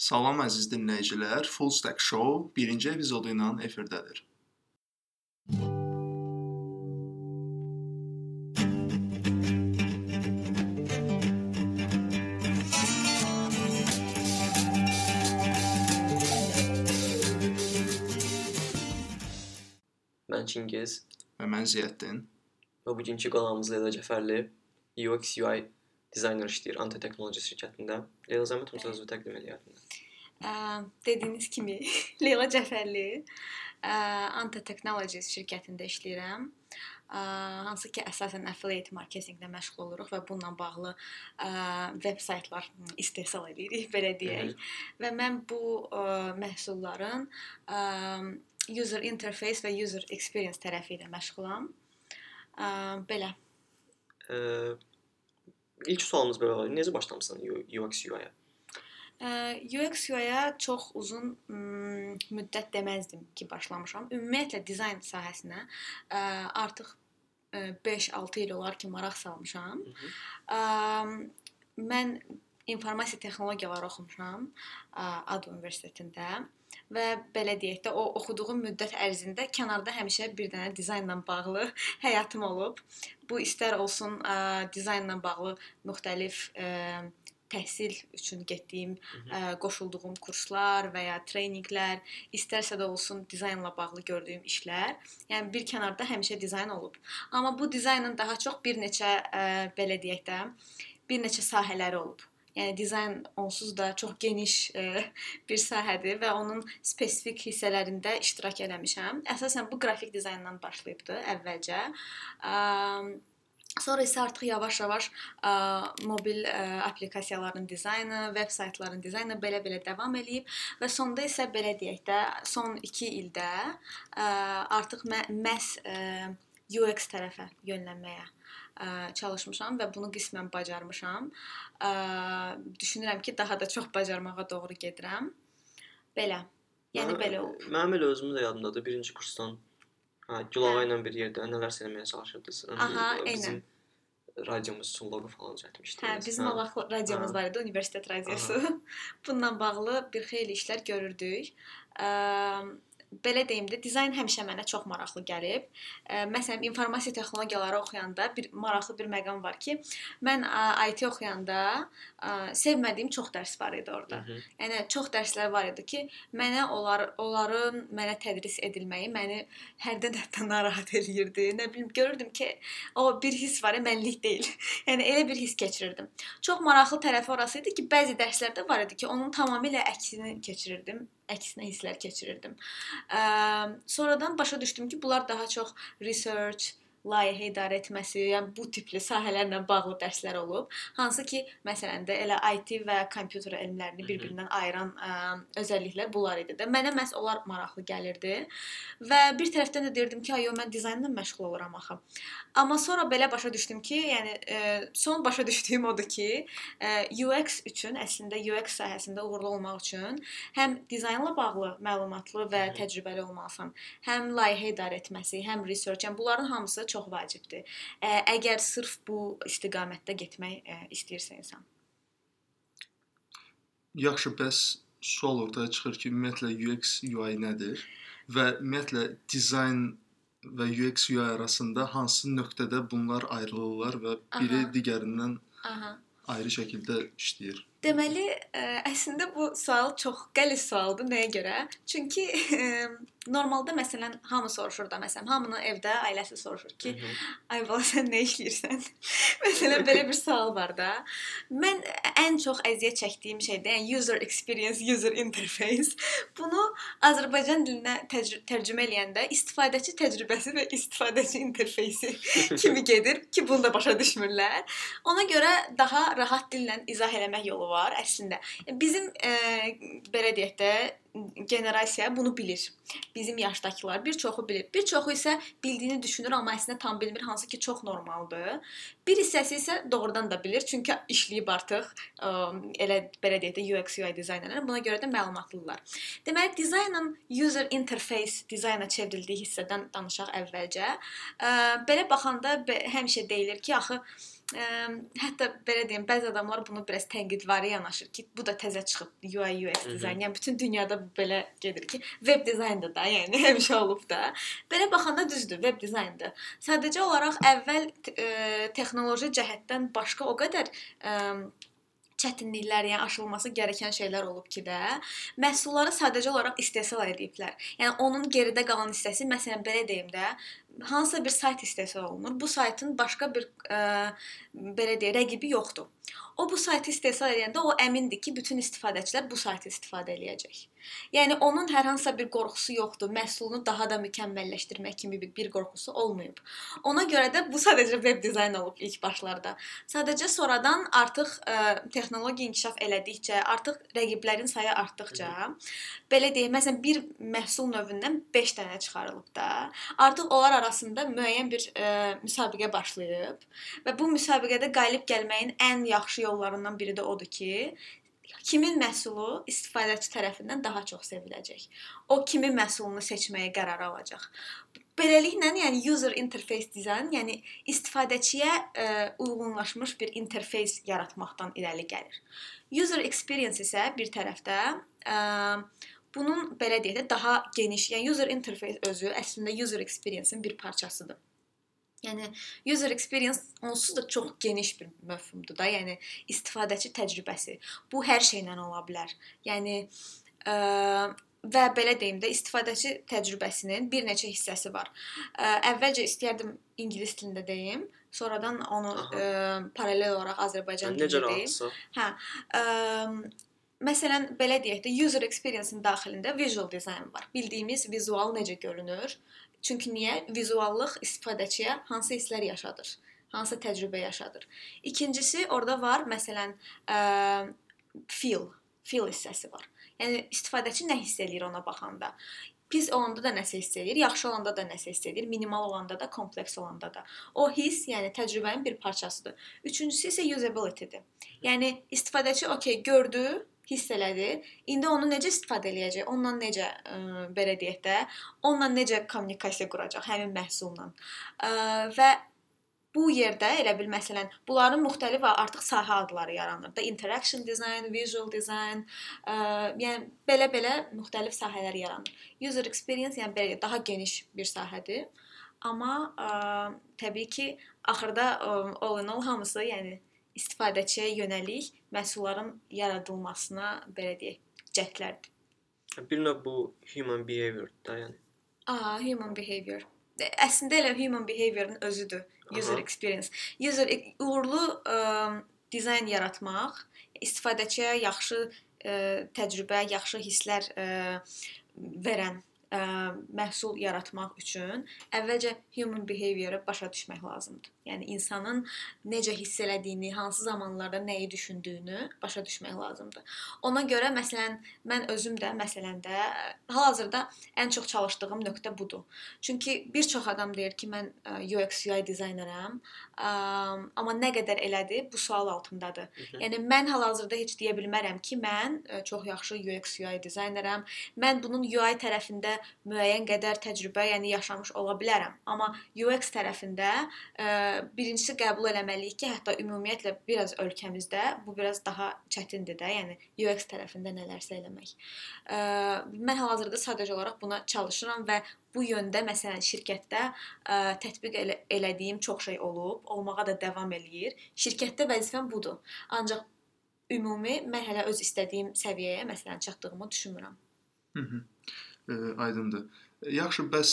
Salam əziz dinləyicilər, Full Stack Show 1-ci epizodu ilə efirdədir. Mən Çingiz Və mən Ziyəddin. və bugünkü qonağımız Leyla Cəfərli UX UI dizayner işləyir Ante Texnology şirkətində. Leyla zəhmət olmasa özünü təqdim eləyərdin. Ə, dediyiniz kimi Leyla Cəfərli ə, Anta Technologies şirkətində işləyirəm. Ə, hansı ki əsasən affiliate marketinqlə məşğul oluruq və bununla bağlı ə, veb saytlar istehsal edirik, belə deyək. Və mən bu ə, məhsulların ə, user interface və user experience tərəfi ilə məşğulam. Ə, belə. Ə, ilk sualımız belə olar. Necə başlamısan UX UI-yə? Ə, UX UI-yə çox uzun müddət deməzdim ki, başlamışam. Ümumiyyətlə dizayn sahəsinə artıq 5-6 il olar ki, maraq salmışam. Ə, mən informasiya texnologiyaları oxumuşam AD Universitetində və belə deyək də o oxuduğum müddət ərzində kənarda həmişə bir dənə dizaynla bağlı həyatım olub. Bu istər olsun ə, dizaynla bağlı müxtəlif ə, təhsil üçün getdiyim, ə, qoşulduğum kurslar və ya treyninqlər, istərsə də olsun dizaynla bağlı gördüyüm işlər. Yəni bir kənarda həmişə dizayn olub. Amma bu dizaynın daha çox bir neçə ə, belə deyək də, bir neçə sahələri olub. Yəni dizayn onsuz da çox geniş ə, bir sahədir və onun spesifik hissələrində iştirak eləmişəm. Əsasən bu qrafik dizayndan başlayıbdı əvvəlcə. Ə, Sonra isə artıq yavaş-yavaş mobil ə, applikasiyaların dizaynı, veb saytların dizaynı belə-belə davam eləyib və sonda isə belə deyək də, son 2 ildə ə, artıq mə məhz ə, UX tərəfə yönlənməyə çalışmışam və bunu qismən bacarmışam. Ə, düşünürəm ki, daha da çox bacarmağa doğru gedirəm. Belə. Yəni Mən- belə olub. Mənim elə özümün də yadımdadır. Birinci kursdan hə, Gülağa ilə bir yerdə nələrsə eləməyə çalışırdınız. Aha, Bizim radiomuz üçün loqo falan düzəltmişdik. Hə, bizim maraqlı radiomuz Hə. var idi, universitet radiosu. Bununla bağlı bir xeyli işlər görürdük. Ə, belə deyim də, dizayn həmişə mənə çox maraqlı gəlib. Məsələn, informasiya texnologiyaları oxuyanda bir maraqlı bir məqam var ki, mən IT oxuyanda sevmədiyim çox dərs var idi orada. Yəni çox dərslər var idi ki, mənə onlar onların mənə tədris edilməyi məni hərdən hətta narahat eləyirdi. Nə bilim görürdüm ki, o bir his var, mənlik deyil. yəni elə bir his keçirirdim. Çox maraqlı tərəfi orası idi ki, bəzi dərslərdə var idi ki, onun tamamilə əksini keçirirdim, əksinə hisslər keçirirdim. Sonradan başa düşdüm ki, bunlar daha çox research layihə idarə etməsi, yəni bu tipli sahələrlə bağlı dərslər olub. Hansı ki, məsələn də elə IT və kompüter elmlərini bir-birindən ayıran ə, özəlliklər bunlar idi də. Mənə məhz onlar maraqlı gəlirdi. Və bir tərəfdən də deyirdim ki, ay, yo, mən dizaynla məşğul oluram axı. Amma sonra belə başa düşdüm ki, yəni ə, son başa düşdüyüm odur ki, ə, UX üçün əslində UX sahəsində uğurlu olmaq üçün həm dizaynla bağlı məlumatlı və təcrübəli olmalısan, həm layihə idarə etməsi, həm research, yəni bunların hamısı çox vacibdir. Əgər sırf bu istiqamətdə getmək istəyirsə insan. Yaxşı, bəs sual ortaya çıxır ki, ümumiyyətlə UX UI nədir və ümumiyyətlə dizayn və UX UI arasında hansı nöqtədə bunlar ayrılırlar və biri Aha. digərindən Aha. ayrı şəkildə işləyir? Deməli, ə, əslində bu sual çox qəliz sualdır. Nəyə görə? Çünki ə, normalda məsələn hamı soruşur da, məsələn, hamının evdə ailəsi soruşur ki, ay bala sən nə işləyirsən? məsələn belə bir sual var da. Mən ən çox əziyyət çəkdiyim şey də, yəni user experience, user interface. Bunu Azərbaycan dilinə tərcümə eləyəndə istifadəçi təcrübəsi və istifadəçi interfeysi kimi gedir ki, bunu da başa düşmürlər. Ona görə daha rahat dillə izah eləmək yolu var əslində. Bizim e, belə deyək də generasiya bunu bilir. Bizim yaşdakılar bir çoxu bilir. Bir çoxu isə bildiyini düşünür, amma əslində tam bilmir, hansı ki çox normaldır. Bir hissəsi isə doğrudan da bilir, çünki işləyib artıq ə, elə belə deyək də UX UI dizaynerlər buna görə də məlumatlılar. Deməli, dizaynın user interface dizayna çevrildiyi hissədən danışaq əvvəlcə. Ə, belə baxanda həmişə deyilir ki, axı ə, hətta belə deyim, bəzi adamlar bunu biraz tənqidvari yanaşır ki, bu da təzə çıxıb UI UX Mhm. dizayn. Yəni bütün dünyada bu belə gedir ki, web dizaynda da, yəni həmişə olub da. Belə baxanda düzdür, web dizayndır. Sadəcə olaraq əvvəl ə, texnoloji cəhətdən başqa o qədər ə, çətinliklər, yəni aşılması gərəkən şeylər olub ki də, məhsulları sadəcə olaraq istehsal ediblər. Yəni onun geridə qalan hissəsi, məsələn belə deyim də, hansısa bir sayt istehsal olunur. Bu saytın başqa bir ə, belə deyə rəqibi yoxdur. O bu saytı istehsal edəndə o əmindir ki, bütün istifadəçilər bu saytı istifadə eləyəcək. Yəni onun hər hansısa bir qorxusu yoxdur. Məhsulunu daha da mükəmməlləşdirmək kimi bir, qorxusu olmayıb. Ona görə də bu sadəcə web dizayn olub ilk başlarda. Sadəcə sonradan artıq ə, texnologiya inkişaf elədikcə, artıq rəqiblərin sayı artdıqca, belə deyək, məsələn bir məhsul növündən 5 dənə çıxarılıb da, artıq onlar arasında müəyyən bir ə, müsabiqə başlayıb və bu müsabiqədə qalib gəlməyin ən yaxşı yollarından biri də odur ki, kimin məhsulu istifadəçi tərəfindən daha çox seviləcək. O kimin məhsulunu seçməyə qərar alacaq. Beləliklə, yəni user interface dizayn, yəni istifadəçiyə ə, uyğunlaşmış bir interfeys yaratmaqdan irəli gəlir. User experience isə bir tərəfdə ə, bunun belə deyək də daha geniş, yəni user interface özü əslində user experience-in bir parçasıdır. Yəni user experience onsuz da çox geniş bir məfhumdur da. Yəni istifadəçi təcrübəsi. Bu hər şeylə ola bilər. Yəni ə, və belə deyim də istifadəçi təcrübəsinin bir neçə hissəsi var. Ə, əvvəlcə istəyərdim ingilis dilində deyim, sonradan onu Aha. ə, paralel olaraq Azərbaycan dilində deyim. Hə. Ə, məsələn belə deyək də user experience-in daxilində visual design var. Bildiyimiz vizual necə görünür? Çünki niyə? Vizuallıq istifadəçiyə hansı hisslər yaşadır? Hansı təcrübə yaşadır? İkincisi, orada var məsələn, ə, feel, feel hissəsi var. Yəni istifadəçi nə hiss eləyir ona baxanda? Pis olanda da nəsə hiss eləyir, yaxşı olanda da nəsə hiss eləyir, minimal olanda da, kompleks olanda da. O hiss, yəni təcrübənin bir parçasıdır. Üçüncüsü isə usability-dir. Yəni istifadəçi okey gördü, hiss elədi. İndi onu necə istifadə eləyəcək? Onunla necə ə, belə deyək də, onunla necə kommunikasiya quracaq həmin məhsulla? Ə, və bu yerdə elə bil məsələn, bunların müxtəlif artıq sahə adları yaranır da. Interaction design, visual design, ə, yəni belə-belə müxtəlif sahələr yaranır. User experience yəni belə daha geniş bir sahədir. Amma ə, təbii ki, axırda all in all hamısı, yəni istifadəçiyə yönəlik məhsulların yaradılmasına belə deyək, cəhdlərdir. Bir növ bu human behavior da, yəni. Aha, human behavior. Ə, Əslində elə human behaviorun özüdür user Aha. experience. User uğurlu ə, dizayn yaratmaq, istifadəçiyə yaxşı ə, təcrübə, yaxşı hisslər ə, verən ə, məhsul yaratmaq üçün əvvəlcə human behavior-ı başa düşmək lazımdır. Yəni insanın necə hiss elədiyini, hansı zamanlarda nəyi düşündüyünü başa düşmək lazımdır. Ona görə məsələn mən özüm də məsələn də hal-hazırda ən çox çalışdığım nöqtə budur. Çünki bir çox adam deyir ki, mən UX UI dizayneram, amma nə qədər elədi bu sual altındadır. Mhm. Yəni mən hal-hazırda heç deyə bilmərəm ki, mən çox yaxşı UX UI dizayneram. Mən bunun UI tərəfində müəyyən qədər təcrübə, yəni yaşamış ola bilərəm. Amma UX tərəfində ə, birincisi qəbul eləməliyik ki, hətta ümumiyyətlə biraz ölkəmizdə bu biraz daha çətindir də, yəni UX tərəfində nələrsə eləmək. Ə, mən hal-hazırda sadəcə olaraq buna çalışıram və bu yöndə məsələn şirkətdə ə, tətbiq elə elədiyim çox şey olub, olmağa da davam eləyir. Şirkətdə vəzifəm budur. Ancaq ümumi mən hələ öz istədiyim səviyyəyə məsələn çatdığımı düşünmürəm. Hı -hı. E, aydındır. Yaxşı, bəs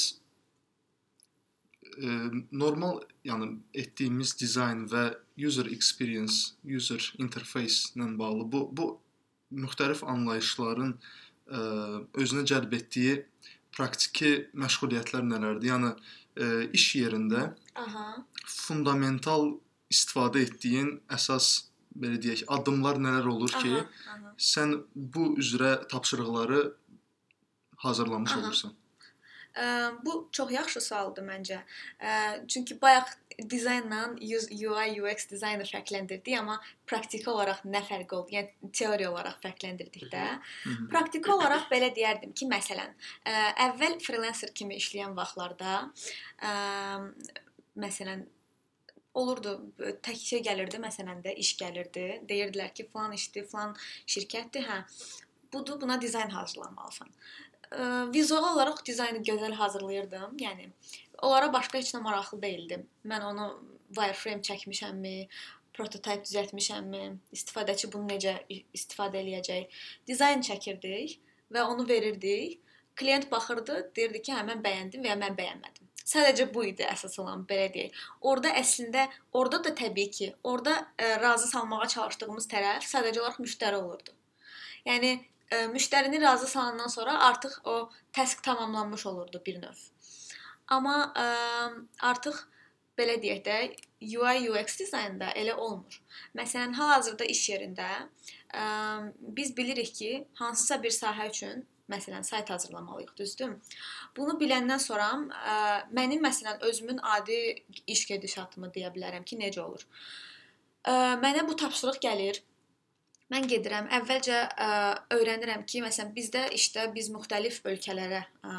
normal, yəni etdiyimiz dizayn və user experience, user interface ilə bağlı bu bu müxtəlif anlayışların e, özünə cəlb etdiyi praktiki məşğuliyyətlər nələrdir? Yəni e, iş yerində Aha. fundamental istifadə etdiyin əsas belə deyək, addımlar nələr olur ki, Aha, aha. sən bu üzrə tapşırıqları hazırlamış Aha. olursan. Bu çox yaxşı sualdır məncə. Çünki bayaq dizaynla UI UX dizaynı fərqləndirdik, amma praktiki olaraq nə fərqi oldu? Yəni teoriya olaraq fərqləndirdik də. Hı -hı. Praktiki olaraq belə deyərdim ki, məsələn, əvvəl freelancer kimi işləyən vaxtlarda, məsələn, olurdu tək şey gəlirdi, məsələn də iş gəlirdi. Deyirdilər ki, falan işdir, falan şirkətdir, hə. Budur, buna dizayn hazırlamalısan. Ə, vizual olaraq dizaynı gözəl hazırlayırdım. Yəni onlara başqa heç nə maraqlı deyildim. Mən onu wireframe çəkmişəmmi, prototip düzəltmişəmmi, istifadəçi bunu necə istifadə eləyəcək. Dizayn çəkirdik və onu verirdik. Klient baxırdı, deyirdi ki, hə mən bəyəndim və ya mən bəyənmədim. Sadəcə bu idi əsas olan, belə deyək. Orda əslində, orada da təbii ki, orada ə, razı salmağa çalışdığımız tərəf sadəcə olaraq müştəri olurdu. Yəni ə, müştərini razı salandan sonra artıq o task tamamlanmış olurdu bir növ. Amma ə, artıq belə deyək də UI UX dizaynda elə olmur. Məsələn, hal-hazırda iş yerində ə, biz bilirik ki, hansısa bir sahə üçün məsələn sayt hazırlamalıyıq, düzdür? Bunu biləndən sonra ə, mənim məsələn özümün adi iş gedişatımı deyə bilərəm ki, necə olur. Ə, mənə bu tapşırıq gəlir. Mən gedirəm, əvvəlcə ə, öyrənirəm ki, məsələn bizdə işdə biz müxtəlif ölkələrə ə,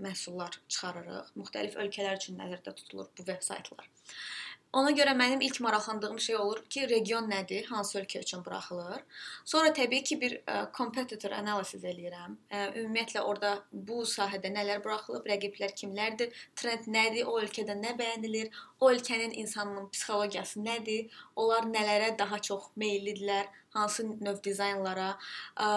məhsullar çıxarırıq. Müxtəlif ölkələr üçün nəzərdə tutulur bu veb saytlar. Ona görə mənim ilk maraqlandığım şey olur ki, region nədir, hansı ölkə üçün buraxılır. Sonra təbii ki, bir ə, competitor analysis eləyirəm. Ə, ümumiyyətlə orada bu sahədə nələr buraxılıb, rəqiblər kimlərdir, trend nədir, o ölkədə nə bəyənilir, o ölkənin insanının psixologiyası nədir, onlar nələrə daha çox meyllidirlər, hansı növ dizaynlara, ə,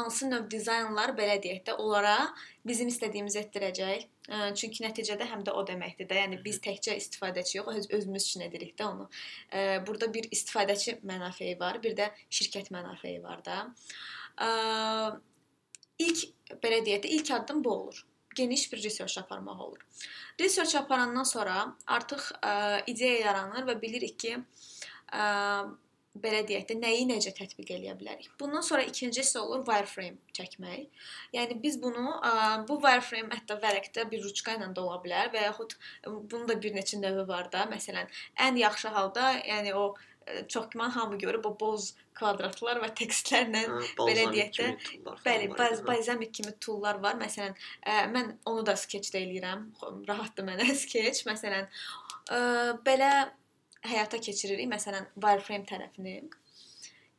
hansı növ dizaynlar belə deyək də onlara bizim istədiyimizi etdirəcək. Çünki nəticədə həm də o deməkdir də. Yəni biz təkcə istifadəçi yox, öz özümüz üçün edirik də onu. Burada bir istifadəçi mənafeyi var, bir də şirkət mənafeyi var da. İlk belə deyək də ilk addım bu olur geniş bir research aparmaq olur. Research aparandan sonra artıq ə, ideya yaranır və bilirik ki, ə, belə deyək də nəyi necə tətbiq eləyə bilərik. Bundan sonra ikincisi olur wireframe çəkmək. Yəni biz bunu bu wireframe hətta vərəqdə bir ruçka ilə də ola bilər və yaxud bunun da bir neçə növü var da. Məsələn, ən yaxşı halda, yəni o çox güman hamı görüb o boz kvadratlar və tekstlərlə hə, belə deyək də bəli, baz balzamik kimi toollar var. Məsələn, ə, mən onu da sketchdə eləyirəm. Rahatdır mənə sketch. Məsələn, ə, belə həyata keçiririk. Məsələn, wireframe tərəfini.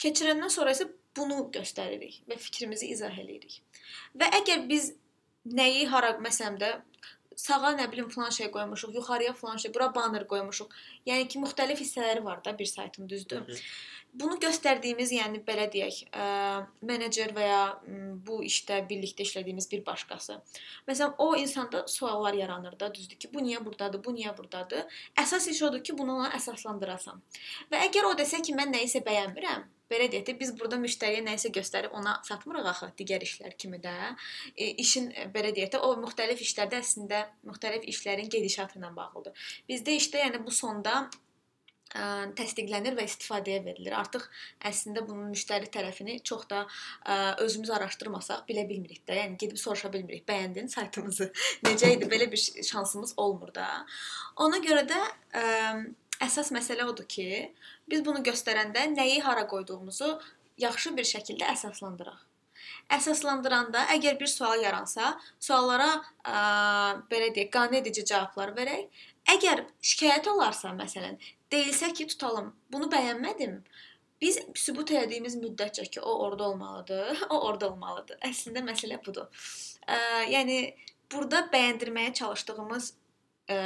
Keçirəndən sonra isə bunu göstəririk və fikrimizi izah eləyirik. Və əgər biz nəyi hara məsələn də sağa nə bilim falan şey qoymuşuq, yuxarıya falan şey, bura banner qoymuşuq. Yəni ki, müxtəlif hissələri var da bir saytın, düzdür? Hı -hı. Bunu göstərdiyimiz, yəni belə deyək, ə, menecer və ya bu işdə birlikdə işlədiyimiz bir başqası. Məsələn, o insanda suallar yaranır da, düzdür ki, bu niyə burdadır, bu niyə burdadır? Əsas iş odur ki, bunu ona əsaslandırasan. Və əgər o desə ki, mən nəyisə bəyənmirəm, belə deyək də biz burada müştəriyə nə isə göstərib ona satmırıq axı digər işlər kimi də. E, işin e, belə deyək də o müxtəlif işlərdə əslində müxtəlif işlərin gedişatı ilə bağlıdır. Bizdə işdə yəni bu sonda ə, təsdiqlənir və istifadəyə verilir. Artıq əslində bunun müştəri tərəfini çox da ə, özümüz araşdırmasaq bilə bilmirik də. Yəni gedib soruşa bilmirik. Bəyəndin saytımızı? Necə idi? Belə bir şansımız olmur da. Ona görə də ə, əsas məsələ odur ki, biz bunu göstərəndə nəyi hara qoyduğumuzu yaxşı bir şəkildə əsaslandıraq. Əsaslandıranda əgər bir sual yaransa, suallara ə, belə deyək, qane edici cavablar verək. Əgər şikayət olarsa, məsələn, deyilsə ki, tutalım, bunu bəyənmədim. Biz sübut etdiyimiz müddətcə ki, o orada olmalıdır, o orada olmalıdır. Əslində məsələ budur. Ə, yəni burada bəyəndirməyə çalışdığımız ə,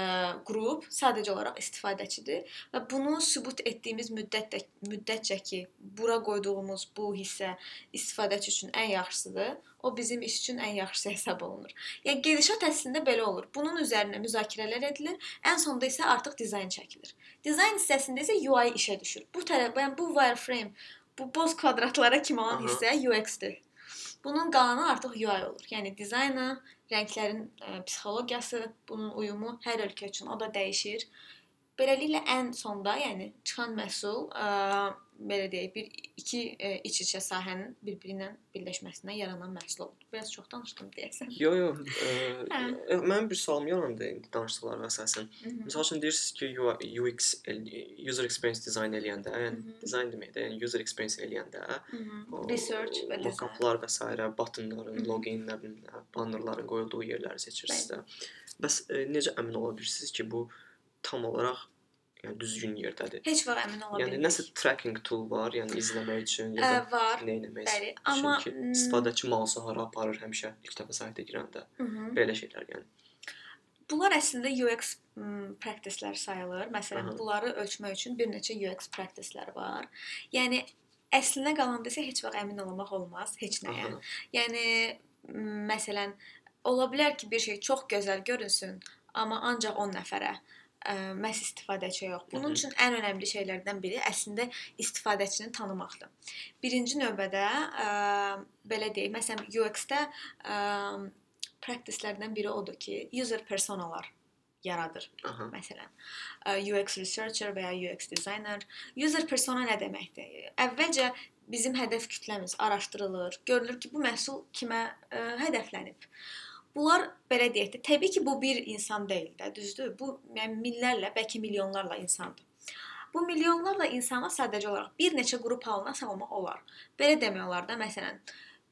qrup sadəcə olaraq istifadəçidir və bunu sübut etdiyimiz müddətdə müddətcə ki, bura qoyduğumuz bu hissə istifadəçi üçün ən yaxşısıdır, o bizim iş üçün ən yaxşısı hesab olunur. Yəni gedişat əslində belə olur. Bunun üzərinə müzakirələr edilir, ən sonda isə artıq dizayn çəkilir. Dizayn hissəsində isə UI işə düşür. Bu tərəf, yəni bu wireframe, bu boz kvadratlara kimi olan hissə UX-dir. Bunun qalanı artıq UI olur. Yəni dizaynı, rənglərin ə, e, psixologiyası, bunun uyumu hər ölkə üçün o da dəyişir. Beləliklə ən sonda, yəni çıxan məhsul ə, belə deyək, bir iki e, iç-içə sahənin bir-biri ilə birləşməsindən yaranan məhsul oldu. Biraz çox danışdım deyəsən. Yo, yo. E, e, mənim bir sualım yarandı indi danışdıqlarına əsasən. Məsəl üçün deyirsiniz ki, UX user experience dizayn eləyəndə, yəni dizayn deməkdir, yəni user experience eləyəndə, o, research və mock-uplar və s. buttonların, loginlərin, bannerların qoyulduğu yerləri seçirsiniz də. Bəs e, necə əmin ola bilirsiniz ki, bu tam olaraq yəni düzgün yerdədir. Heç vaxt əmin ola Yəni bilmirik. nəsə tracking tool var, yəni izləmək üçün ya Ə, da var. nə etmək bəli, üçün amma, ki, istifadəçi mausu hara aparır həmişə ilk dəfə saytə girəndə. Hı -hı. Belə şeylər yəni. Bunlar əslində UX practice-lər sayılır. Məsələn, Aha. bunları ölçmək üçün bir neçə UX practice-lər var. Yəni əslinə qalanda isə heç vaxt əmin olmaq olmaz heç nəyə. Aha. Yəni məsələn, ola bilər ki, bir şey çox gözəl görünsün, amma ancaq 10 nəfərə ə, məhz istifadəçi yox. Bunun üçün ən önəmli şeylərdən biri əslində istifadəçini tanımaqdır. Birinci növbədə ə, belə deyək, məsələn UX-də ə, practice-lərdən biri odur ki, user personalar yaradır. Aha. Məsələn, ə, UX researcher və ya UX designer. User persona nə deməkdir? Əvvəlcə bizim hədəf kütləmiz araşdırılır. Görülür ki, bu məhsul kimə ə, hədəflənib. Bunlar belə deyək də, təbii ki, bu bir insan deyil də, düzdür? Bu yəni minlərlə, bəlkə milyonlarla insandır. Bu milyonlarla insana sadəcə olaraq bir neçə qrup halına salmaq olar. Belə demək olar da, məsələn,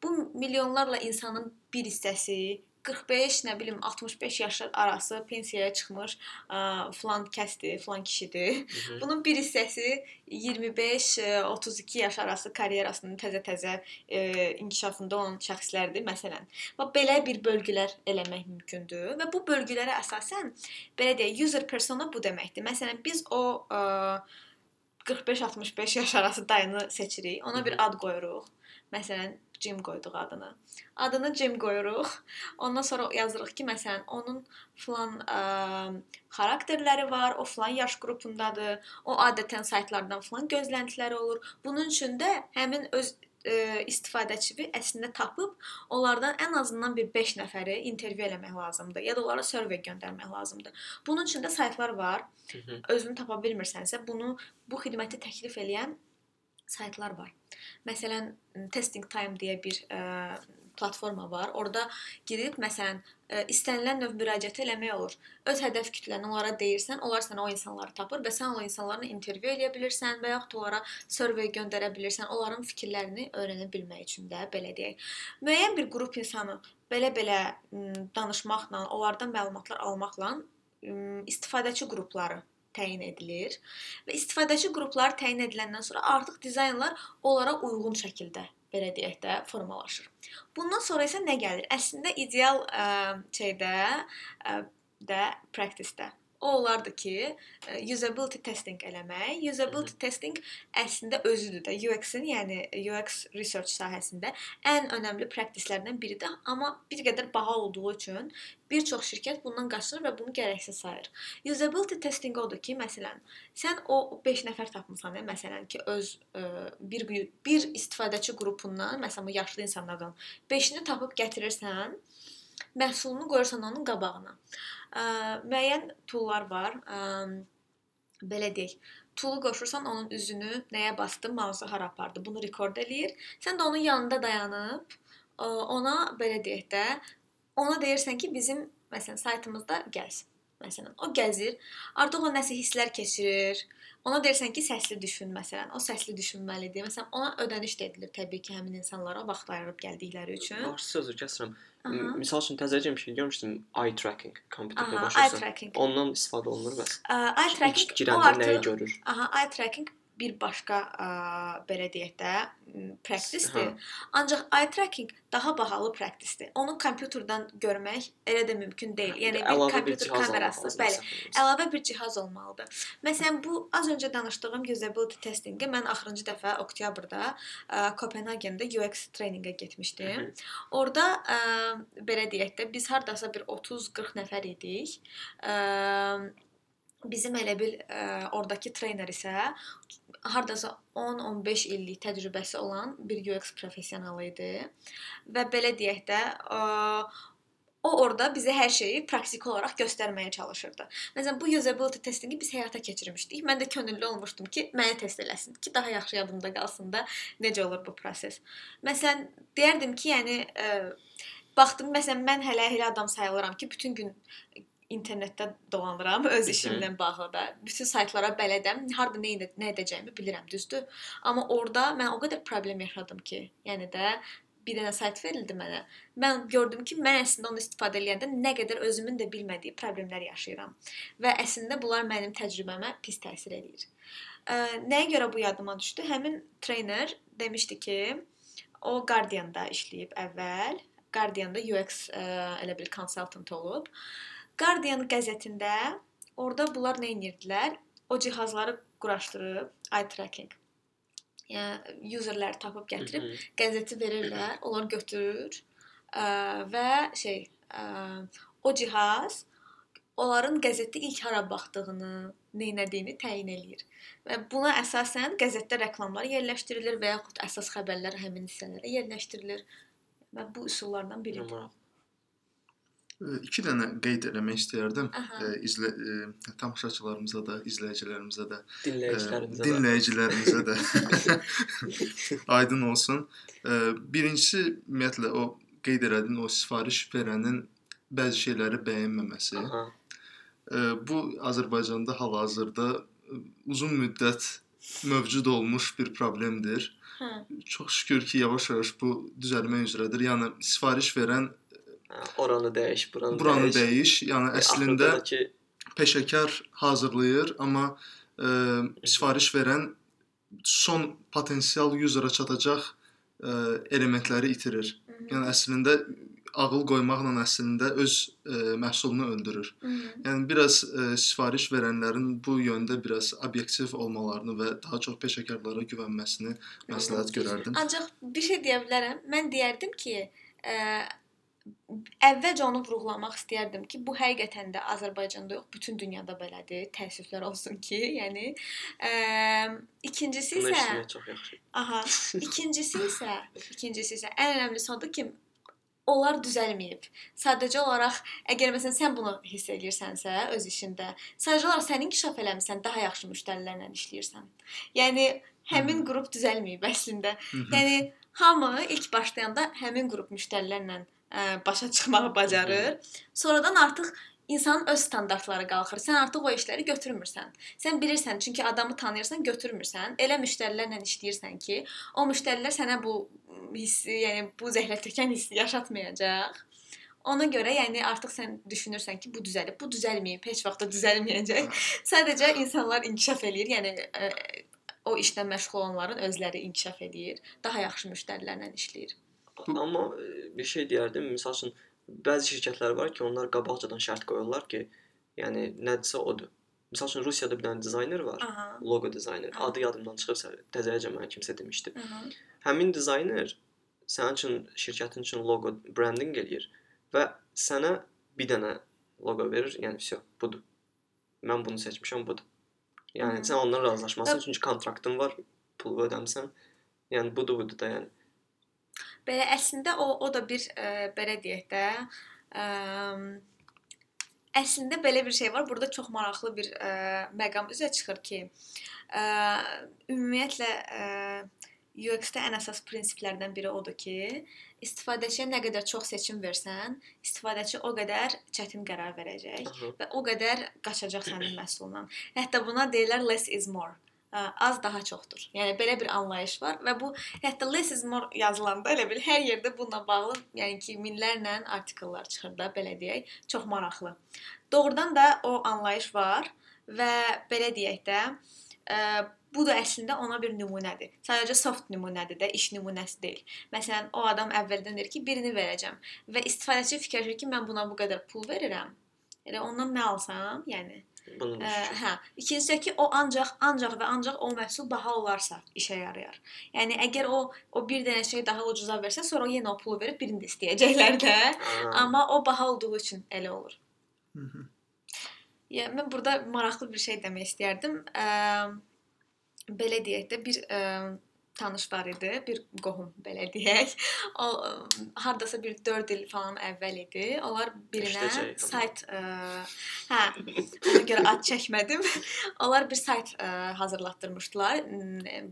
bu milyonlarla insanın bir hissəsi 45, nə bilim 65 yaş arası pensiyaya çıxmış ə, filan kəsdir, filan kişidir. Hı -hı. Bunun bir hissəsi 25-32 yaş arası karyerasının təzə-təzə e, inkişafında olan şəxslərdir məsələn. Və belə bir bölgülər eləmək mümkündür və bu bölgülərə əsasən belə deyək, user persona bu deməkdir. Məsələn, biz o ə, 45-65 yaş arası dayını seçirik, ona bir ad qoyuruq. Məsələn, Jim qoyduq adını. Adını Jim qoyuruq. Ondan sonra yazırıq ki, məsələn, onun filan ə, xarakterləri var, o filan yaş qrupundadır. O adətən saytlardan filan gözləntiləri olur. Bunun üçün də həmin öz ə, istifadəçini əslində tapıb onlardan ən azından bir 5 nəfəri intervyu eləmək lazımdır ya da onlara survey göndərmək lazımdır. Bunun üçün də saytlar var. Özünü tapa bilmirsənsə, bunu bu xidməti təklif edən saytlar var. Məsələn, Testing Time deyə bir ə, platforma var. Orda girib məsələn ə, istənilən növ müraciət eləmək olur. Öz hədəf kütləni onlara deyirsən, onlar sənə o insanları tapır və sən o insanlarla intervyu edə bilirsən və yaxud onlara survey göndərə bilirsən, onların fikirlərini öyrənə bilmək üçün də belə deyək. Müəyyən bir qrup insanı belə-belə danışmaqla, onlardan məlumatlar almaqla istifadəçi qrupları təyin edilir və istifadəçi qruplar təyin ediləndən sonra artıq dizaynlar onlara uyğun şəkildə belə deyək də formalaşır. Bundan sonra isə nə gəlir? Əslində ideal ə, şeydə ə, də practice-də o olardı ki, ə, usability testing eləmək. Usability testing əslində özüdür də UX-in, yəni UX research sahəsində ən önəmli practice-lərdən biridir, amma bir qədər baha olduğu üçün bir çox şirkət bundan qaçır və bunu gərəksiz sayır. Usability testing odur ki, məsələn, sən o 5 nəfər tapmısan, ya, məsələn ki, öz ə, bir bir istifadəçi qrupundan, məsələn, yaşlı insanlardan 5-ni tapıb gətirirsən, məhsulunu qoyursan onun qabağına. Ə, müəyyən toollar var. Ə, belə deyək, toolu qoşursan onun üzünü nəyə basdı, mausu hara apardı, bunu rekord eləyir. Sən də onun yanında dayanıb ona belə deyək də, ona deyirsən ki, bizim məsələn saytımızda gəz. Məsələn, o gəzir, artıq o nəsə hisslər keçirir. Ona deyirsən ki, səsli düşün məsələn. O səsli düşünməlidir. Məsələn, ona ödəniş də edilir təbii ki, həmin insanlara vaxt ayırıb gəldikləri üçün. Var sözü kəsirəm. Aha. M- Misal üçün təzəcə bir şey görmüşdüm, eye tracking kompüterdə tracking. Ondan istifadə olunur bəs. Ə, Eye tracking o girəndə nəyi artıq görür? Aha, eye tracking bir başqa ə, belə deyək də. Aha. Ancaq eye tracking daha bahalı practice-dir. Onu kompüterdən görmək elə də mümkün deyil. Yəni bir kompüter kamerası, bəli, əlavə bir cihaz olmalıdır. Məsələn, bu az öncə danışdığım usability testingi mən axırıncı dəfə oktyabrda ə, Kopenhagendə UX treyninqə getmişdim. Hı. Orda ə, belə deyək də biz hardasa bir 30-40 nəfər idik. Ə, bizim elə bil ə, oradakı treyner isə hardasa 10-15 illik təcrübəsi olan bir UX professionalı idi və belə deyək də ə, o orada bizə hər şeyi praktik olaraq göstərməyə çalışırdı. Məsələn, bu usability testingi biz həyata keçirmişdik. Mən də könüllü olmuşdum ki, məni test eləsin ki, daha yaxşı yadımda qalsın da necə olur bu proses. Məsələn, deyərdim ki, yəni ə, baxdım, məsələn, mən hələ elə adam sayılıram ki, bütün gün internetdə dolanıram öz Mhm. işimlə bağlı da. Bütün saytlara bələdəm. Harda nə edə nə edəcəyimi bilirəm, düzdür? Amma orada mən o qədər problem yaşadım ki, yəni də bir dənə sayt verildi mənə. Mən gördüm ki, mən əslində onu istifadə edəndə nə qədər özümün də bilmədiyi problemlər yaşayıram və əslində bunlar mənim təcrübəmə pis təsir eləyir. Ə, nəyə görə bu yadıma düşdü? Həmin trener demişdi ki, o Guardian-da işləyib əvvəl. Guardian-da UX ə, elə bil consultant olub. Guardian qəzetində orada bunlar nə edirdilər? O cihazları quraşdırıb eye tracking yəni userləri tapıb gətirib Mhm. qəzeti verirlər, onlar götürür ə, və şey ə, o cihaz onların qəzetdə ilk hara baxdığını, nə etdiyini təyin eləyir. Və buna əsasən qəzetdə reklamlar yerləşdirilir və yaxud əsas xəbərlər həmin hissələrə yerləşdirilir. Və bu üsullardan biridir. Maraqlı. E, İki dənə qeyd eləmək istəyərdim. Aha. E, izlə e, tamaşaçılarımıza da, izləyicilərimizə də, e, Dinləyicilərimizə də. dinləyicilərimizə də aydın olsun. E, Birincisi ümumiyyətlə o qeyd elədiyin o sifariş verənin bəzi şeyləri bəyənməməsi. Aha. E, Bu Azərbaycanda hal-hazırda e, uzun müddət mövcud olmuş bir problemdir. Hə. Çox şükür ki, yavaş-yavaş bu düzəlmək üzrədir. Yəni sifariş verən Oranı dəyiş, buranı, buranı dəyiş. dəyiş. Yəni E, əslində Afrikadakı peşəkar hazırlayır, amma ə, sifariş verən son potensial userə çatacaq ə, elementləri itirir. Yəni əslində ağıl qoymaqla əslində öz ə, məhsulunu öldürür. Yəni biraz ə, sifariş verənlərin bu yöndə biraz obyektiv olmalarını və daha çox peşəkarlara güvənməsini məsləhət görərdim. Ancaq bir şey deyə bilərəm. Mən deyərdim ki, ə, əvvəlcə onu vurğulamaq istəyərdim ki, bu həqiqətən də Azərbaycanda yox, bütün dünyada belədir. Təəssüflər olsun ki, yəni ə, ikincisi bunu isə çox yaxşı. aha, ikincisi isə, ikincisi isə ən önəmlisi odur ki, onlar düzəlməyib. Sadəcə olaraq əgər məsələn sən bunu hiss edirsənsə öz işində, sadəcə olaraq sən inkişaf eləmisən, daha yaxşı müştərilərlə işləyirsən. Yəni həmin qrup düzəlməyib əslində. Yəni hamı ilk başlayanda həmin qrup müştərilərlə ə, başa çıxmağı bacarır. Sonradan artıq insanın öz standartları qalxır. Sən artıq o işləri götürmürsən. Sən bilirsən, çünki adamı tanıyırsan, götürmürsən. Elə müştərilərlə işləyirsən ki, o müştərilər sənə bu hissi, yəni bu zəhlətökən hissi yaşatmayacaq. Ona görə yəni artıq sən düşünürsən ki, bu düzəlib, bu düzəlməyib, heç vaxt da düzəlməyəcək. Sadəcə insanlar inkişaf eləyir, yəni ə, o işlə məşğul olanların özləri inkişaf eləyir, daha yaxşı müştərilərlə işləyir. Amma e, bir şey deyərdim, məsəl üçün bəzi şirkətlər var ki, onlar qabaqcadan şərt qoyurlar ki, yəni nədirsə odur. Məsəl üçün Rusiyada bir dənə dizayner var, Aha. loqo dizayner. Aha. Adı yadımdan çıxıbsa, təzəcə mənə kimsə demişdi. Aha. Həmin dizayner sənin üçün şirkətin üçün loqo branding eləyir və sənə bir dənə loqo verir, yəni vəsə, budur. Mən bunu seçmişəm, budur. Yəni Mhm. sən ondan razılaşmalısan çünki kontraktın var, pul ödəmisən. Yəni budur, budur da yəni. Belə əslində o o da bir ə, belə deyək də, ə, əslində belə bir şey var. Burada çox maraqlı bir ə, məqam üzə çıxır ki, ə, ümumiyyətlə ə, UX-də ən əsas prinsiplərdən biri odur ki, istifadəçiyə nə qədər çox seçim versən, istifadəçi o qədər çətin qərar verəcək Aha. və o qədər qaçacaq sənin məhsulundan. Hətta buna deyirlər less is more. Ə, Az daha çoxdur. Yəni belə bir anlayış var və bu hətta less is more yazılanda elə bil hər yerdə bununla bağlı, yəni ki, minlərlə artikellər çıxır da, belə deyək. Çox maraqlı. Doğrudan da o anlayış var və belə deyək də, ə, bu da əslində ona bir nümunədir. Sadəcə soft nümunədir də, iş nümunəsi deyil. Məsələn, o adam əvvəldən deyir ki, birini verəcəm və istifadəçi fikirləşir ki, mən buna bu qədər pul verirəm. Elə ondan nə alsam, yəni Bunu Ə, hə, ikincisi ki, o ancaq ancaq və ancaq o məhsul baha olarsa işə yarayar. Yəni əgər o o bir dənə şey daha ucuza versə, sonra yenə o pulu verib birini də istəyəcəklər də. Aa, Amma o baha olduğu üçün elə olur. Hı -hı. Yəni mən burada maraqlı bir şey demək istərdim. Ə, belə deyək də bir ə, tanış var idi, bir qohum belə deyək. O hardasa bir 4 il falan əvvəl idi. Onlar birinə Eşidəcək amma. sayt ə, hə, ona görə ad çəkmədim. Onlar bir sayt ə, hazırlatdırmışdılar.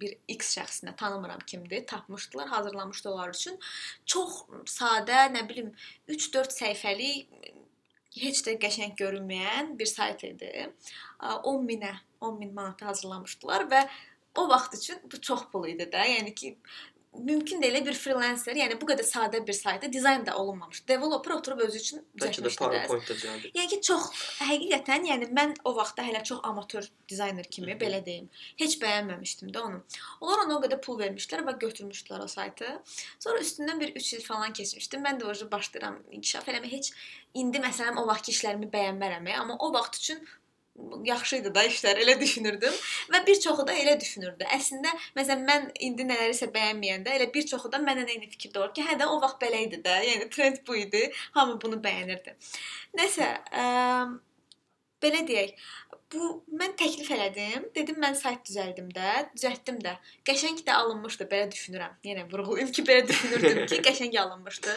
Bir X şəxsinə tanımıram kimdir, tapmışdılar, hazırlamışdı onlar üçün. Çox sadə, nə bilim 3-4 səhifəlik heç də qəşəng görünməyən bir sayt idi. Ə, 10 minə, 10 min manata hazırlamışdılar və o vaxt üçün bu çox pul idi də. Yəni ki, mümkün elə bir freelancer, yəni bu qədər sadə bir saytda dizayn da olunmamış. Developer oturub özü üçün düzəltmişdi. Yəni ki, çox həqiqətən, yəni mən o vaxtda hələ çox amatör dizayner kimi Mhm. belə deyim, heç bəyənməmişdim də onu. Onlar ona o qədər pul vermişdilər və götürmüşdülər o saytı. Sonra üstündən bir 3 il falan keçmişdi. Mən də orada başlayıram inkişaf eləməyə. Heç indi məsələn o vaxtki işlərimi bəyənmərəm, amma o vaxt üçün yaxşı idi da işlər, elə düşünürdüm və bir çoxu da elə düşünürdü. Əslində məsələn mən indi nələrisə bəyənməyəndə elə bir çoxu da mənlə eyni fikirdə olur ki, hə də o vaxt belə idi də. Yəni trend bu idi. Hamı bunu bəyənirdi. Nəsə, ə, belə deyək, bu mən təklif elədim. Dedim mən sayt düzəldim də, düzəltdim də. Qəşəng də alınmışdı, belə düşünürəm. Yenə vurğulayım ki, belə düşünürdüm ki, qəşəng alınmışdı.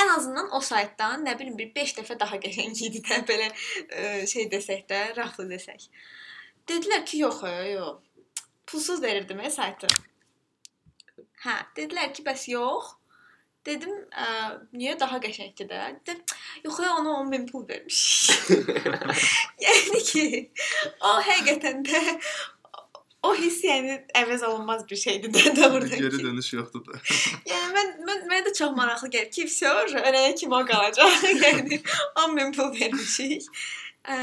Ən azından o saytdan nə bilim bir 5 dəfə daha qəşəng idi də, belə ə, şey desək də, raflı desək. Dedilər ki, yox, ə, yox. Pulsuz verirdim ə, saytı. Hə, dedilər ki, bəs yox. Dedim, ə, niyə daha qəşəngdir də? Dedim, yox, ona 10 min pul vermiş. yəni ki, o həqiqətən də o hiss yəni əvəz olunmaz bir şeydir də doğrudan. Geri dönüş yoxdur da. yəni mən mən mənə də çox maraqlı gəlir ki, vəsiyor, ölənə kim o qalacaq? yəni 10 min pul vermişik. Ə,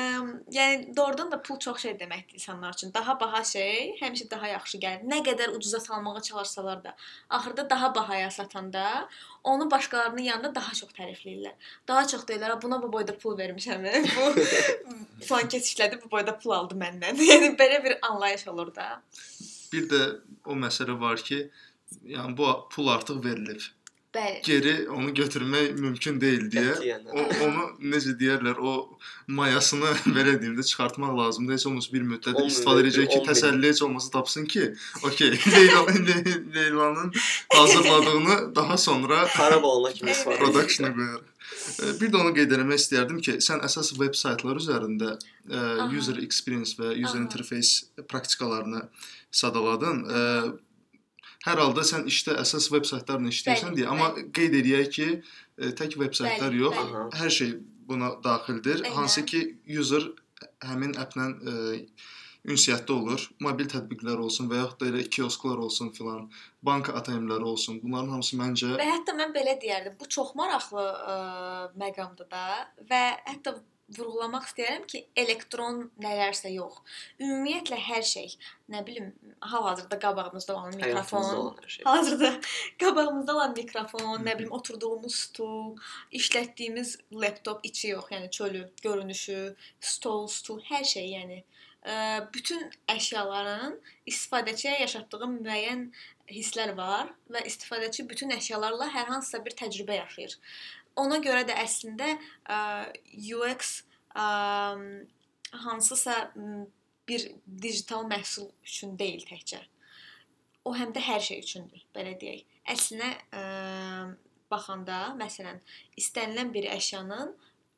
yəni doğrudan da pul çox şey deməkdir insanlar üçün. Daha baha şey həmişə daha yaxşı gəlir. Nə qədər ucuza salmağa çalışsalar da, axırda daha bahaya satanda onu başqalarının yanında daha çox tərifləyirlər. Daha çox deyirlər, "Ha, buna bu boyda pul vermişəm. Bu falan keçişlədi, bu boyda pul aldı məndən." Yəni belə bir anlayış olur da. Bir də o məsələ var ki, yəni bu pul artıq verilib. Bəli. Geri onu götürmək mümkün deyil deyə o onu necə deyərlər, o mayasını belə deyim də çıxartmaq lazımdır. Heç olmasa bir müddət 10 min istifadə edəcək ki, verdi, 10 min. təsəlli heç olmasa tapsın ki, okey, Leyla Le- Leylanın hazırladığını daha sonra Xarab olana kimi istifadə production-a qoyarıq. E, Bir də onu qeyd etmək istərdim ki, sən əsas veb saytlar üzərində e, Aha. user experience və user Aha. interface praktikalarını sadaladın. E, hər halda sən işdə əsas veb saytlarla işləyirsən Bəli, deyə, amma qeyd eləyək ki, e, tək veb saytlar Bəli, yox, bəli. Hər şey buna daxildir. Eynən. Hansı ki, user həmin applə e, ünsiyyətdə olur. Mobil tətbiqlər olsun və yaxud da elə kiosklar olsun filan, bank ATM-ləri olsun. Bunların hamısı məncə Və hətta mən belə deyərdim, bu çox maraqlı ə, məqamdır da və hətta vurğulamaq istəyirəm ki, elektron nələrsə yox. Ümumiyyətlə hər şey, nə bilim, hal-hazırda qabağımızda olan mikrofon, şey. Hazırda qabağımızda olan mikrofon, nə bilim oturduğumuz stul, işlətdiyimiz laptop içi yox, yəni çölü, görünüşü, stol, stul, hər şey, yəni bütün əşyaların istifadəçiyə yaşatdığı müəyyən hisslər var və istifadəçi bütün əşyalarla hər hansısa bir təcrübə yaşayır. Ona görə də əslində ə, UX ə, hansısa bir digital məhsul üçün deyil təkcə. O həm də hər şey üçündür, belə deyək. Əslinə ə, baxanda, məsələn, istənilən bir əşyanın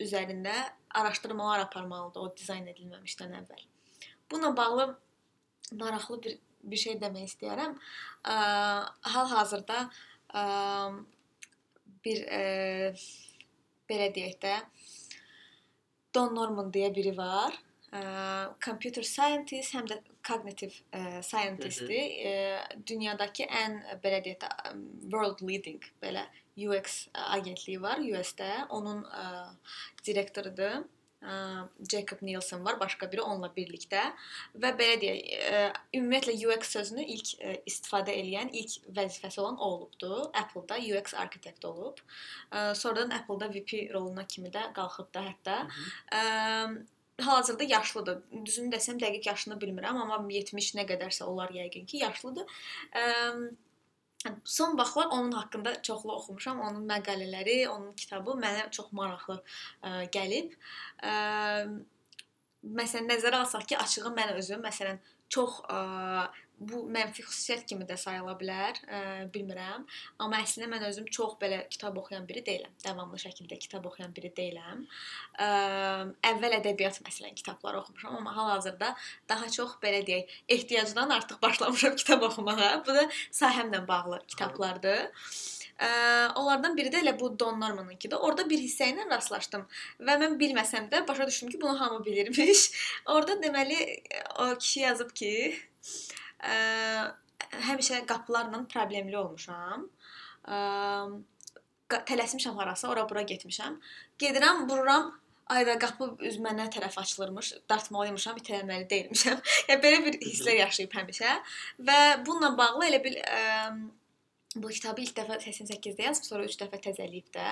üzərində araşdırmalar aparmalıdır o dizayn edilməmişdən əvvəl. Bununla bağlı maraqlı bir bir şey demək istəyirəm. Hal-hazırda bir ə, belə deyək də Don Norman deyə biri var. Ə, computer scientist, həm də cognitive ə, scientistdir. Ə, dünyadakı ən belə deyək də ə, world leading belə UX agentliyi var US-də. Onun ə, direktorudur. Ə, Jacob Nielsen var, başqa biri onunla birlikdə və belə deyək, ümumiyyətlə UX sözünü ilk istifadə edən, ilk vəzifəsi olan o olubdu. Apple-da UX arxitekt olub. Sonradan Apple-da VP roluna kimi də qalxıb da hətta. Ə, hal-hazırda yaşlıdır. Düzünü desəm dəqiq yaşını bilmirəm, amma 70 nə qədərsə olar yəqin ki, yaşlıdır. Ə, son vaxtlar onun haqqında çoxlu oxumuşam. Onun məqalələri, onun kitabı mənə çox maraqlı ə, gəlib. Ə, məsələn nəzərə alsaq ki, açığı mən özüm məsələn çox ə, bu mənfi xüsusiyyət kimi də sayıla bilər, ə, bilmirəm. Amma əslində mən özüm çox belə kitab oxuyan biri deyiləm. Davamlı şəkildə kitab oxuyan biri deyiləm. Ə, əvvəl ədəbiyyat məsələn kitabları oxumuşam, amma hal-hazırda daha çox belə deyək, ehtiyacdan artıq başlamışam kitab oxumağa. Bu da sahəmlə bağlı kitablardır. Ə, onlardan biri də elə bu Don Norman'ınkidir. Orada bir hissə ilə rastlaşdım və mən bilməsəm də başa düşdüm ki, bunu hamı bilirmiş. Orada deməli o kişi yazıb ki, ə, həmişə qapılarla problemli olmuşam. Ə, tələsmişəm harasa, ora bura getmişəm. Gedirəm, vururam, ayda qapı üz mənə tərəf açılırmış, dartmalıymışam, itələməli deyilmişəm. yəni belə bir hisslər yaşayıb həmişə və bununla bağlı elə bil ə, bu kitabı ilk dəfə 88-də yazıb, sonra 3 dəfə təzəliyib də.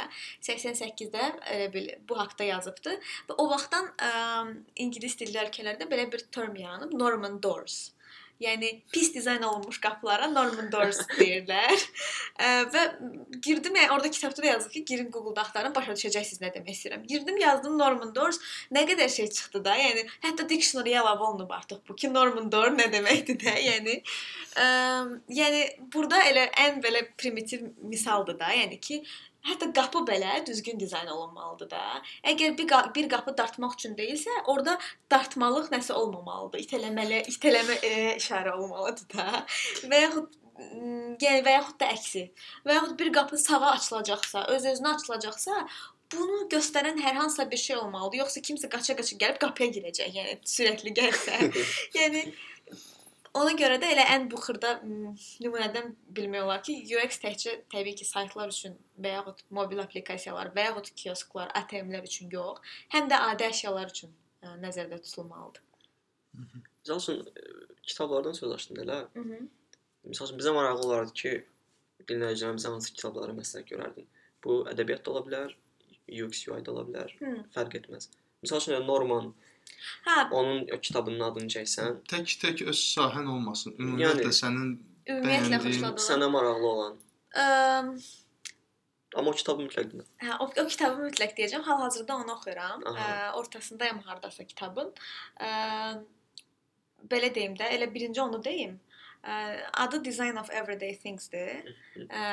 88-də elə bil bu haqqda yazıbdı və o vaxtdan ə, ingilis dilli ölkələrdə belə bir term yaranıb, Norman doors. Yəni pis dizayn olunmuş qapılara Norman doors deyirlər. Və girdim, yəni orada kitabda da yazılıb ki, girin Google-da axtarın, başa düşəcəksiniz nə demək istəyirəm. Girdim, yazdım Norman doors, nə qədər şey çıxdı da. Yəni hətta dictionary-yə əlavə olunub artıq bu ki, Norman door nə deməkdir də. Yəni ə, yəni burada elə ən belə primitiv misaldır da. Yəni ki, Hətta qapı belə düzgün dizayn olunmalıdır da. Əgər bir qa bir qapı dartmaq üçün deyilsə, orada dartmalıq nəsə olmamalıdır. İtələməli, itələmə e, işarə olmalıdır da. Və yaxud m, yəni və yaxud da əksi. Və yaxud bir qapı sağa açılacaqsa, öz-özünə açılacaqsa, bunu göstərən hər hansısa bir şey olmalıdır. Yoxsa kimsə qaça-qaça gəlib qapıya girəcək. Yəni sürətli gəlsə. yəni Ona görə də elə ən bu xırda m, nümunədən bilmək olar ki, UX təkcə təbii ki, saytlar üçün və yaxud mobil applikasiyalar və yaxud kiosklar, ATM-lər üçün yox, həm də adi əşyalar üçün ə, nəzərdə tutulmalıdır. Məsəl üçün e, kitablardan söz açdın elə. Mhm. Məsəl üçün bizə maraqlı olardı ki, dinləyicilərimizə hansı kitabları məsləhət görərdin? Bu ədəbiyyat da ola bilər, UX UI da ola bilər, Hı. fərq etməz. Məsəl üçün Norman Hə, onun o kitabının adını çəksən, Tək-tək öz sahən olmasın. Ümumiyyətlə Yəni- sənin ümumiyyətlə Bəyəndiyin xoşladığım. sənə maraqlı olan, Ə, amma o kitabı mütləq dinlə. hə, o, o kitabı mütləq deyəcəm. Hal-hazırda onu oxuyuram. Ə, Aha. ortasındayam hardasa kitabın. Ə, belə deyim də, elə birinci onu deyim. Ə, adı Design of Everyday Things-dir. Ə,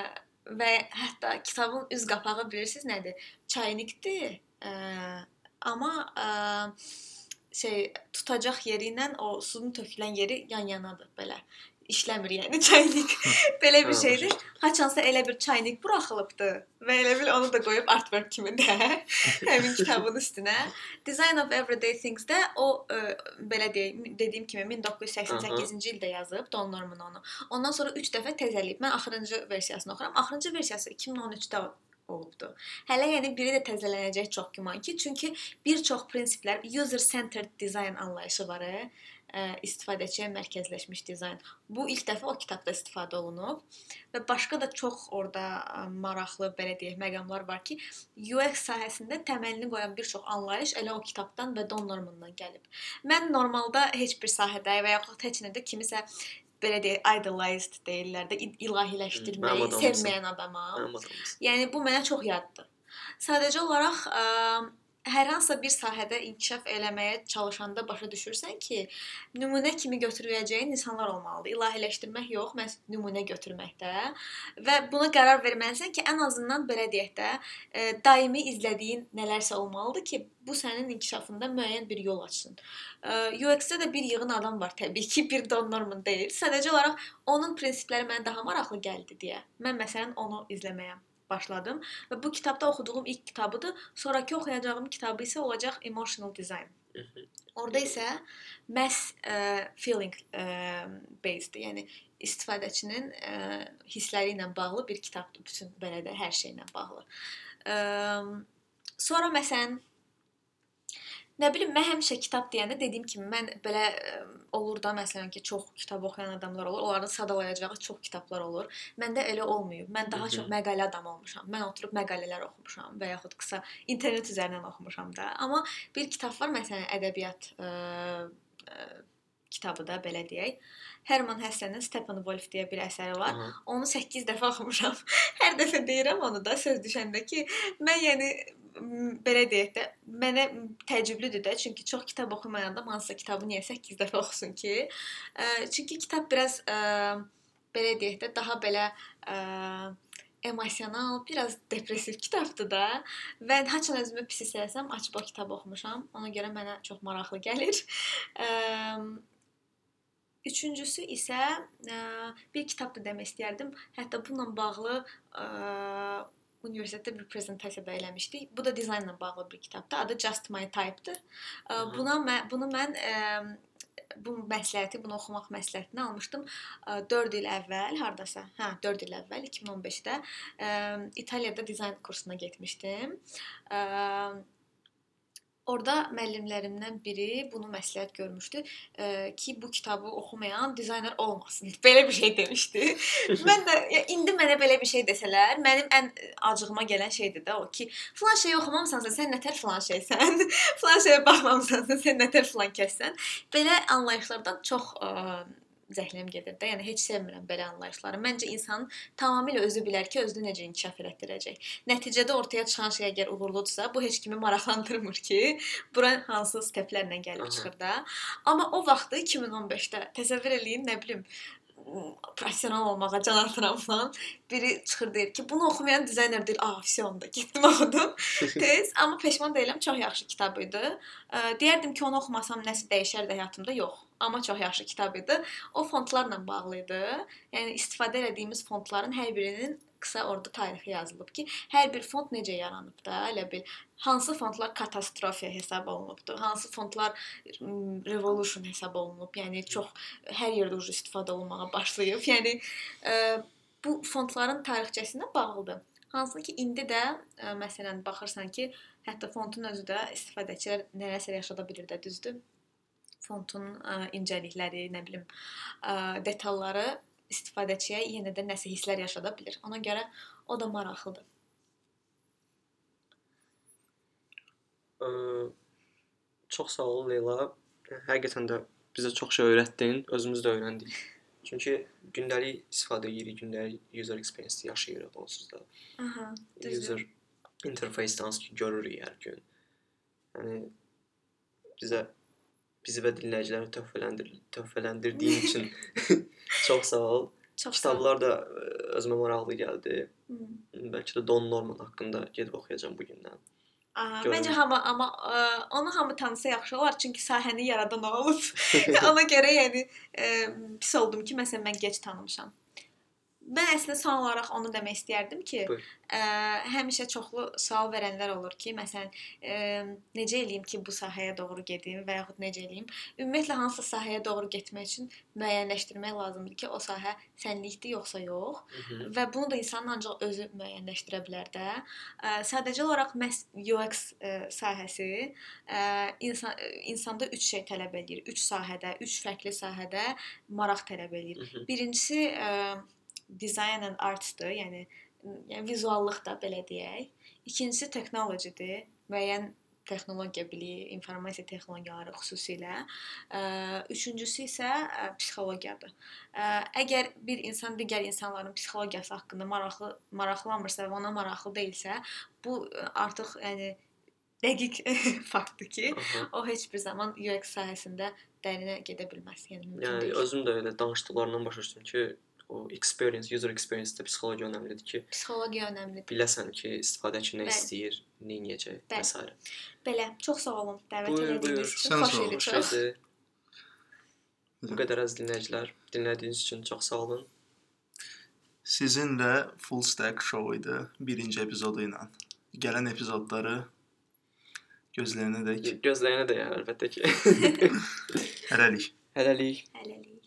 və hətta kitabın üz qapağı bilirsiniz nədir? Çaynikdir. Ə, amma ə, şey tutacaq yeri ilə o suyun tökülən yeri yan-yanadır belə. İşləmir yəni çaynik. belə bir şeydir. Haçansa elə bir çaynik buraxılıbdı və elə bil onu da qoyub artwork kimi də həmin kitabın üstünə. Design of Everyday Things-də o ə, belə deyim, dediyim kimi 1988-ci ildə yazıb Don Norman onu. Ondan sonra 3 dəfə təzəliyib. Mən axırıncı versiyasını oxuram. Axırıncı versiyası 2013-də olubdu. Hələ yəni biri də təzələnəcək çox güman ki, çünki bir çox prinsiplər user centered design anlayışı var. ə, ə, istifadəçiyə mərkəzləşmiş dizayn. Bu ilk dəfə o kitabda istifadə olunub və başqa da çox orada ə, maraqlı belə deyək məqamlar var ki, UX sahəsində təməlini qoyan bir çox anlayış elə o kitabdan və Don Normandan gəlib. Mən normalda heç bir sahədə və yaxud heç nədə kimisə belə deyək idolized deyirlər də il- Mənim ilahiləşdirməyi adamımsan. sevməyən adama. Yəni bu mənə çox yaddır. Sadəcə olaraq ə, hər hansısa bir sahədə inkişaf eləməyə çalışanda başa düşürsən ki, nümunə kimi götürüləcəyin insanlar olmalıdır. İlahiləşdirmək yox, məhz nümunə götürməkdə və buna qərar verməlisən ki, ən azından belə deyək də, ə, daimi izlədiyin nələrsə olmalıdır ki, bu sənin inkişafında müəyyən bir yol açsın. Ə, UX-də də bir yığın adam var təbii ki, bir Don Norman deyil. Sadəcə olaraq onun prinsipləri mənə daha maraqlı gəldi deyə. Mən məsələn onu izləməyə başladım və bu kitabda oxuduğum ilk kitabıdır. Sonrakı oxuyacağım kitabı isə olacaq Emotional Design. Orada isə məhz ə, feeling ə, based, yəni istifadəçinin ə, hissləri ilə bağlı bir kitabdır. Bütün belə də hər şeylə bağlı. Ə, sonra məsələn Nə bilim, mən həmişə kitab deyəndə dediyim kimi mən belə olur da məsələn ki, çox kitab oxuyan adamlar olur. Onların sadalayacağı çox kitablar olur. Məndə elə olmayıb. Mən daha Mhm. çox məqalə adamı olmuşam. Mən oturub məqalələr oxumuşam və yaxud qısa internet üzərindən oxumuşam da. Amma bir kitab var məsələn ədəbiyyat ə, ə, kitabı da belə deyək. Herman Hessenin Steppenwolf deyə bir əsəri var. Aha. Onu 8 dəfə oxumuşam. Hər dəfə deyirəm onu da söz düşəndə ki, mən yəni belə deyək də, mənə təəccüblüdür də, çünki çox kitab oxumayan adam hansısa kitabı niyə 8 dəfə oxusun ki? Ə, çünki kitab biraz ə, belə deyək də, daha belə ə, emosional, biraz depressiv kitabdır da. Və haçan özümü pis hiss etsəm, açıb o kitabı oxumuşam. Ona görə mənə çox maraqlı gəlir. Ə, Üçüncüsü isə ə, bir kitab da demək istərdim. Hətta bununla bağlı ə, universitetdə bir prezentasiya da eləmişdik. Bu da dizaynla bağlı bir kitabdır. Adı Just My Type-dır. Buna mən bunu mən bu məsləhəti, bunu oxumaq məsləhətini almışdım 4 il əvvəl, hardasa. Hə, 4 il əvvəl 2015-də ə, İtaliyada dizayn kursuna getmişdim. Ə, Orda müəllimlərimdən biri bunu məsləhət görmüşdü ə, ki, bu kitabı oxumayan dizayner olmasın. Belə bir şey demişdi. mən də ya, indi mənə belə bir şey desələr, mənim ən acığıma gələn şeydir də o ki, filan şeyi oxumamısansa sən nətər filan şeysən, filan şeyə baxmamısansa sən nətər filan kəssən. Belə anlayışlardan çox ə, zəhləm gedir də. Yəni heç sevmirəm belə anlayışları. Məncə insan tamamilə özü bilər ki, özünü necə inkişaf elətdirəcək. Nəticədə ortaya çıxan şey əgər uğurludursa, bu heç kimi maraqlandırmır ki, bura hansı steplərlə gəlib çıxır da. Amma o vaxtı 2015-də təsəvvür eləyin, nə bilim, professional olmağa can atıram falan. Biri çıxır deyir ki, bunu oxumayan dizayner deyil. Ah, vəsə onda getdim oxudum. Tez, amma peşman deyiləm, çox yaxşı kitab idi. Deyərdim ki, onu oxumasam nəsə dəyişərdi həyatımda? Yox. Amma çox yaxşı kitab idi. O fontlarla bağlı idi. Yəni istifadə etdiyimiz fontların hər birinin qısa orada tarixi yazılıb ki, hər bir font necə yaranıb da, elə bil hansı fontlar katastrofiya hesab olunubdu, hansı fontlar revolution hesab olunub. Yəni çox hər yerdə ucu istifadə olunmağa başlayıb. Yəni ə, bu fontların tarixçəsinə bağlıdır. Hansı ki indi də ə, məsələn baxırsan ki, hətta fontun özü də istifadəçilər nələrsə yaşada bilir də, düzdür? Fontun ə, incəlikləri, nə bilim, ə, detalları istifadəçiyə yenə də nəsə hisslər yaşada bilər. Ona görə o da maraqlıdır. Ə, çox sağ ol Leyla. Həqiqətən də bizə çox şey öyrətdin, özümüz də öyrəndik. Çünki gündəlik istifadə edirik, gündəlik user experience yaşayırıq onsuz da. Aha, User interface hansı ki görürük hər gün. Yəni bizə bizi və dinləyiciləri töhfələndir töhfələndirdiyin üçün çox sağ ol. Çox Kitablar da ə, özümə maraqlı gəldi. Hı. Bəlkə də Don Norman haqqında gedib oxuyacağam bu gündən. Məncə hamı amma ə, onu hamı tanısa yaxşı olar, çünki sahəni yaradan o olub. Ona görə yəni ə, pis oldum ki, məsələn mən gec tanımışam. Mən əslində son olaraq onu demək istəyərdim ki, Buyur. ə, həmişə çoxlu sual verənlər olur ki, məsələn, ə, necə eləyim ki, bu sahəyə doğru gedim və yaxud necə eləyim? Ümumiyyətlə hansısa sahəyə doğru getmək üçün müəyyənləşdirmək lazımdır ki, o sahə sənlikdir yoxsa yox. Hı -hı. və bunu da insanın ancaq özü müəyyənləşdirə bilər də. Ə, Sadəcə olaraq məhz UX ə, sahəsi ə, insan ə, insanda 3 şey tələb eləyir. 3 sahədə, 3 fərqli sahədə maraq tələb eləyir. Hı -hı. Birincisi ə, design and artdır, yəni yəni vizuallıq da belə deyək. İkincisi texnologiyadır, müəyyən texnologiya biliyi, informasiya texnologiyaları xüsusilə. Üçüncüsü isə psixologiyadır. Əgər bir insan digər insanların psixologiyası haqqında maraqlı maraqlanmırsa və ona maraqlı deyilsə, bu artıq yəni dəqiq faktdır ki, o heç bir zaman UX sahəsində dərinə gedə bilməz. Yəni Yəni özüm də elə danışdıqlarından başa düşdüm ki, o experience, user experience-də psixologiya önəmlidir ki, Psixologiya önəmlidir. biləsən ki, istifadəçi nə Bəli. istəyir, nə edəcək və s. Belə, çox sağ olun dəvət elədiyiniz üçün. Xoş sağ ol, idi Xoş çox. Bu qədər əziz dinləyicilər, dinlədiyiniz üçün çox sağ olun. Sizinlə Full Stack Show idi birinci epizodu ilə. Gələn epizodları gözləyənədək Gözləyənə də yəni əlbəttə ki. hələlik. Hələlik. Hələlik.